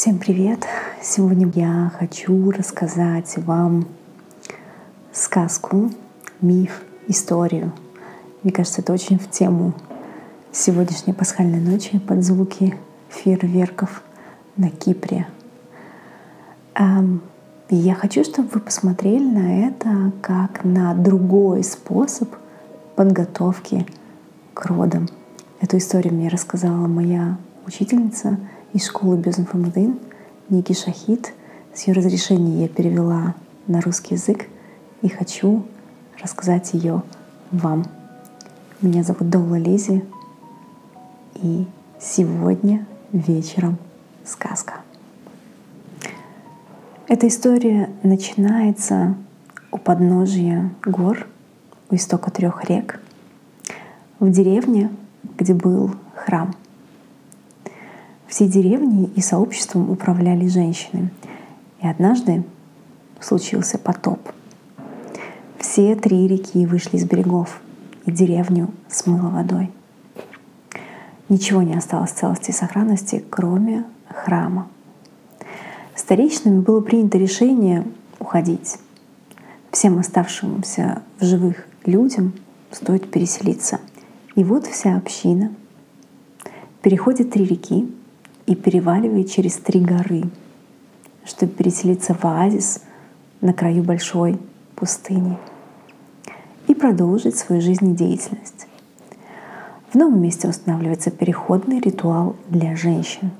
Всем привет! Сегодня я хочу рассказать вам сказку, миф, историю. Мне кажется, это очень в тему сегодняшней пасхальной ночи под звуки фейерверков на Кипре. Я хочу, чтобы вы посмотрели на это как на другой способ подготовки к родам. Эту историю мне рассказала моя учительница из школы Бюзенфамадын Ники Шахид. С ее разрешения я перевела на русский язык и хочу рассказать ее вам. Меня зовут Доула Лизи, и сегодня вечером сказка. Эта история начинается у подножия гор, у истока трех рек, в деревне, где был храм — все деревни и сообществом управляли женщины. И однажды случился потоп. Все три реки вышли из берегов, и деревню смыло водой. Ничего не осталось в целости и сохранности, кроме храма. Старейшинами было принято решение уходить. Всем оставшимся в живых людям стоит переселиться. И вот вся община переходит три реки, и переваливает через три горы, чтобы переселиться в оазис на краю большой пустыни и продолжить свою жизнедеятельность. В новом месте устанавливается переходный ритуал для женщин.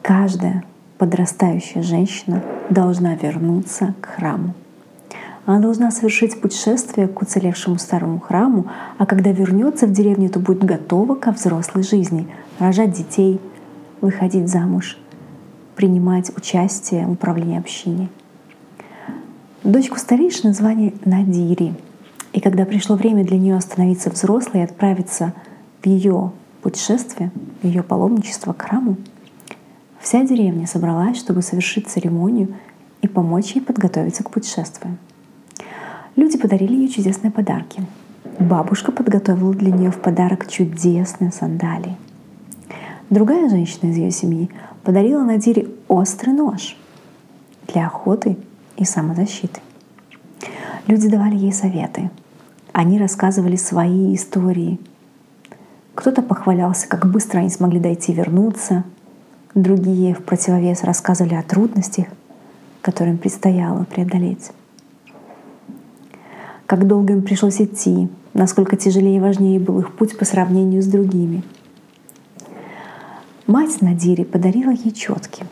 Каждая подрастающая женщина должна вернуться к храму. Она должна совершить путешествие к уцелевшему старому храму, а когда вернется в деревню, то будет готова ко взрослой жизни, рожать детей, выходить замуж, принимать участие в управлении общиной. Дочку старейшины звали Надири. И когда пришло время для нее остановиться взрослой и отправиться в ее путешествие, в ее паломничество к храму, вся деревня собралась, чтобы совершить церемонию и помочь ей подготовиться к путешествию. Люди подарили ей чудесные подарки. Бабушка подготовила для нее в подарок чудесные сандалии. Другая женщина из ее семьи подарила Надире острый нож для охоты и самозащиты. Люди давали ей советы. Они рассказывали свои истории. Кто-то похвалялся, как быстро они смогли дойти и вернуться. Другие в противовес рассказывали о трудностях, которые им предстояло преодолеть. Как долго им пришлось идти, насколько тяжелее и важнее был их путь по сравнению с другими — Мать Надири подарила ей четки.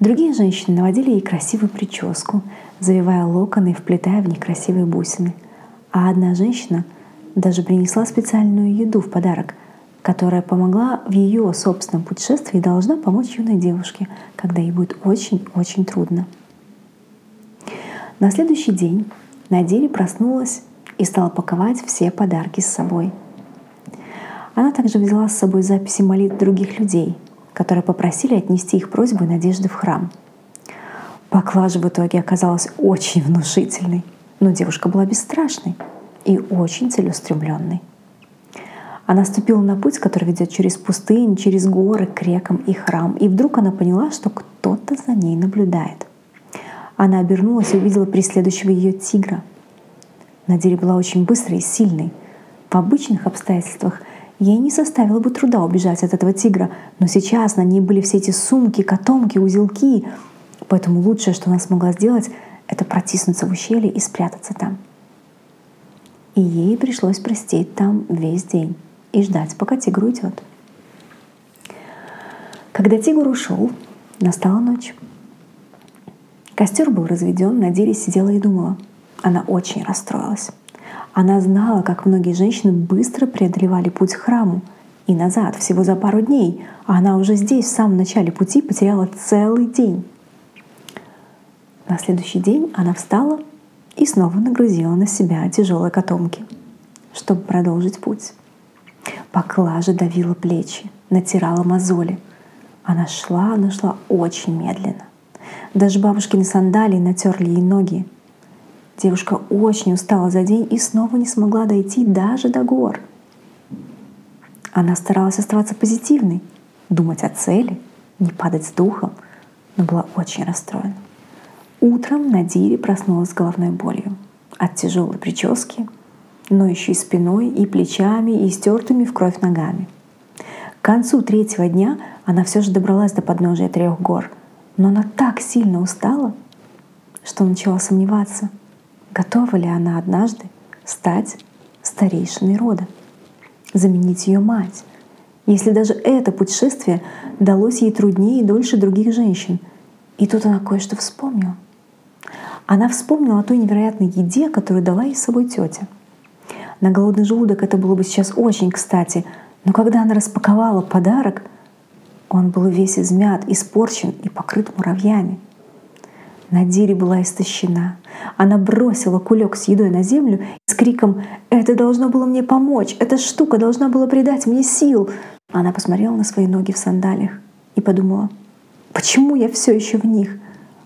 Другие женщины наводили ей красивую прическу, завивая локоны и вплетая в них красивые бусины. А одна женщина даже принесла специальную еду в подарок, которая помогла в ее собственном путешествии и должна помочь юной девушке, когда ей будет очень-очень трудно. На следующий день Надири проснулась и стала паковать все подарки с собой — она также взяла с собой записи молитв других людей, которые попросили отнести их просьбы и надежды в храм. Поклажа в итоге оказалась очень внушительной, но девушка была бесстрашной и очень целеустремленной. Она ступила на путь, который ведет через пустынь, через горы, к рекам и храм, и вдруг она поняла, что кто-то за ней наблюдает. Она обернулась и увидела преследующего ее тигра. Надири была очень быстрой и сильной. В обычных обстоятельствах Ей не составило бы труда убежать от этого тигра, но сейчас на ней были все эти сумки, котомки, узелки. Поэтому лучшее, что она смогла сделать, это протиснуться в ущелье и спрятаться там. И ей пришлось простить там весь день и ждать, пока тигр уйдет. Когда тигр ушел, настала ночь. Костер был разведен, на деле сидела и думала. Она очень расстроилась. Она знала, как многие женщины быстро преодолевали путь к храму и назад всего за пару дней, а она уже здесь, в самом начале пути, потеряла целый день. На следующий день она встала и снова нагрузила на себя тяжелые котомки, чтобы продолжить путь. Поклажа давила плечи, натирала мозоли. Она шла, она шла очень медленно. Даже бабушкины сандалии натерли ей ноги, Девушка очень устала за день и снова не смогла дойти даже до гор. Она старалась оставаться позитивной, думать о цели не падать с духом, но была очень расстроена. Утром Надире проснулась с головной болью от тяжелой прически, ноющей спиной и плечами и стертыми в кровь ногами. К концу третьего дня она все же добралась до подножия трех гор, но она так сильно устала, что начала сомневаться, готова ли она однажды стать старейшиной рода, заменить ее мать, если даже это путешествие далось ей труднее и дольше других женщин. И тут она кое-что вспомнила. Она вспомнила о той невероятной еде, которую дала ей с собой тетя. На голодный желудок это было бы сейчас очень кстати, но когда она распаковала подарок, он был весь измят, испорчен и покрыт муравьями — Надири была истощена. Она бросила кулек с едой на землю с криком «Это должно было мне помочь! Эта штука должна была придать мне сил!» Она посмотрела на свои ноги в сандалиях и подумала «Почему я все еще в них?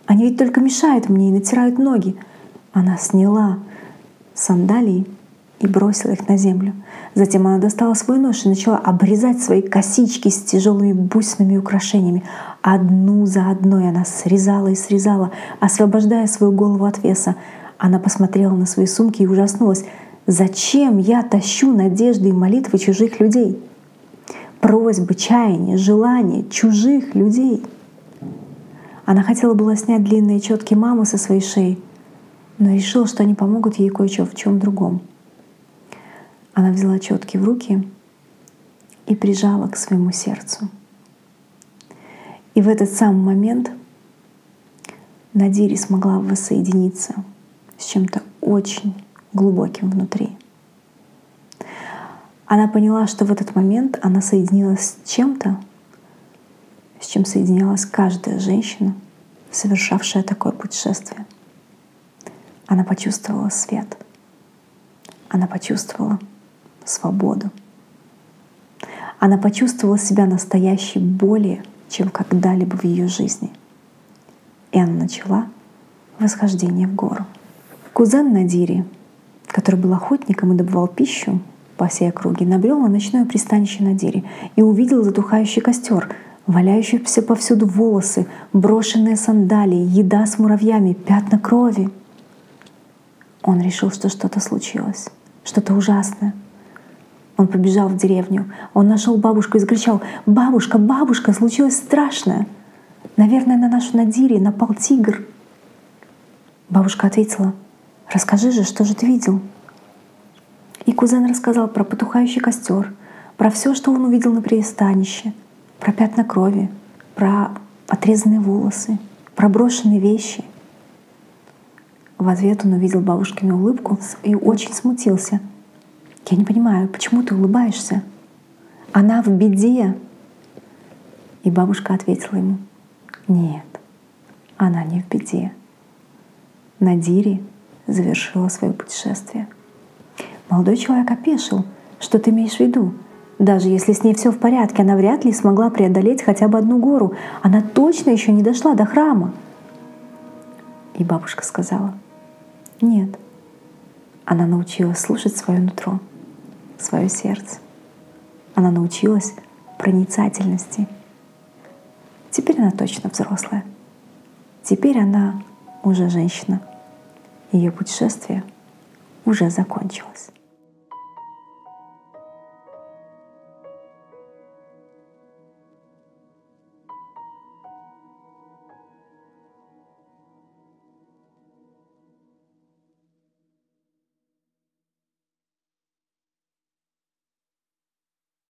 Они ведь только мешают мне и натирают ноги!» Она сняла сандалии и бросила их на землю. Затем она достала свой нож и начала обрезать свои косички с тяжелыми бусинами и украшениями. Одну за одной она срезала и срезала, освобождая свою голову от веса. Она посмотрела на свои сумки и ужаснулась. «Зачем я тащу надежды и молитвы чужих людей?» Просьбы, чаяния, желания чужих людей. Она хотела было снять длинные четки мамы со своей шеи, но решила, что они помогут ей кое-что в чем другом — она взяла четки в руки и прижала к своему сердцу. И в этот самый момент Надири смогла воссоединиться с чем-то очень глубоким внутри. Она поняла, что в этот момент она соединилась с чем-то, с чем соединялась каждая женщина, совершавшая такое путешествие. Она почувствовала свет. Она почувствовала свободу. Она почувствовала себя настоящей более, чем когда-либо в ее жизни. И она начала восхождение в гору. Кузен Надири, который был охотником и добывал пищу по всей округе, набрел на ночное пристанище Надири и увидел затухающий костер, валяющиеся повсюду волосы, брошенные сандалии, еда с муравьями, пятна крови. Он решил, что что-то случилось, что-то ужасное — он побежал в деревню. Он нашел бабушку и закричал «Бабушка, бабушка, случилось страшное! Наверное, на нашу Надире напал тигр». Бабушка ответила «Расскажи же, что же ты видел?» И кузен рассказал про потухающий костер, про все, что он увидел на пристанище, про пятна крови, про отрезанные волосы, про брошенные вещи. В ответ он увидел бабушкину улыбку и очень смутился — я не понимаю, почему ты улыбаешься? Она в беде. И бабушка ответила ему, нет, она не в беде. Надири завершила свое путешествие. Молодой человек опешил. Что ты имеешь в виду? Даже если с ней все в порядке, она вряд ли смогла преодолеть хотя бы одну гору. Она точно еще не дошла до храма. И бабушка сказала, нет, она научилась слушать свое нутро свое сердце. Она научилась проницательности. Теперь она точно взрослая. Теперь она уже женщина. Ее путешествие уже закончилось.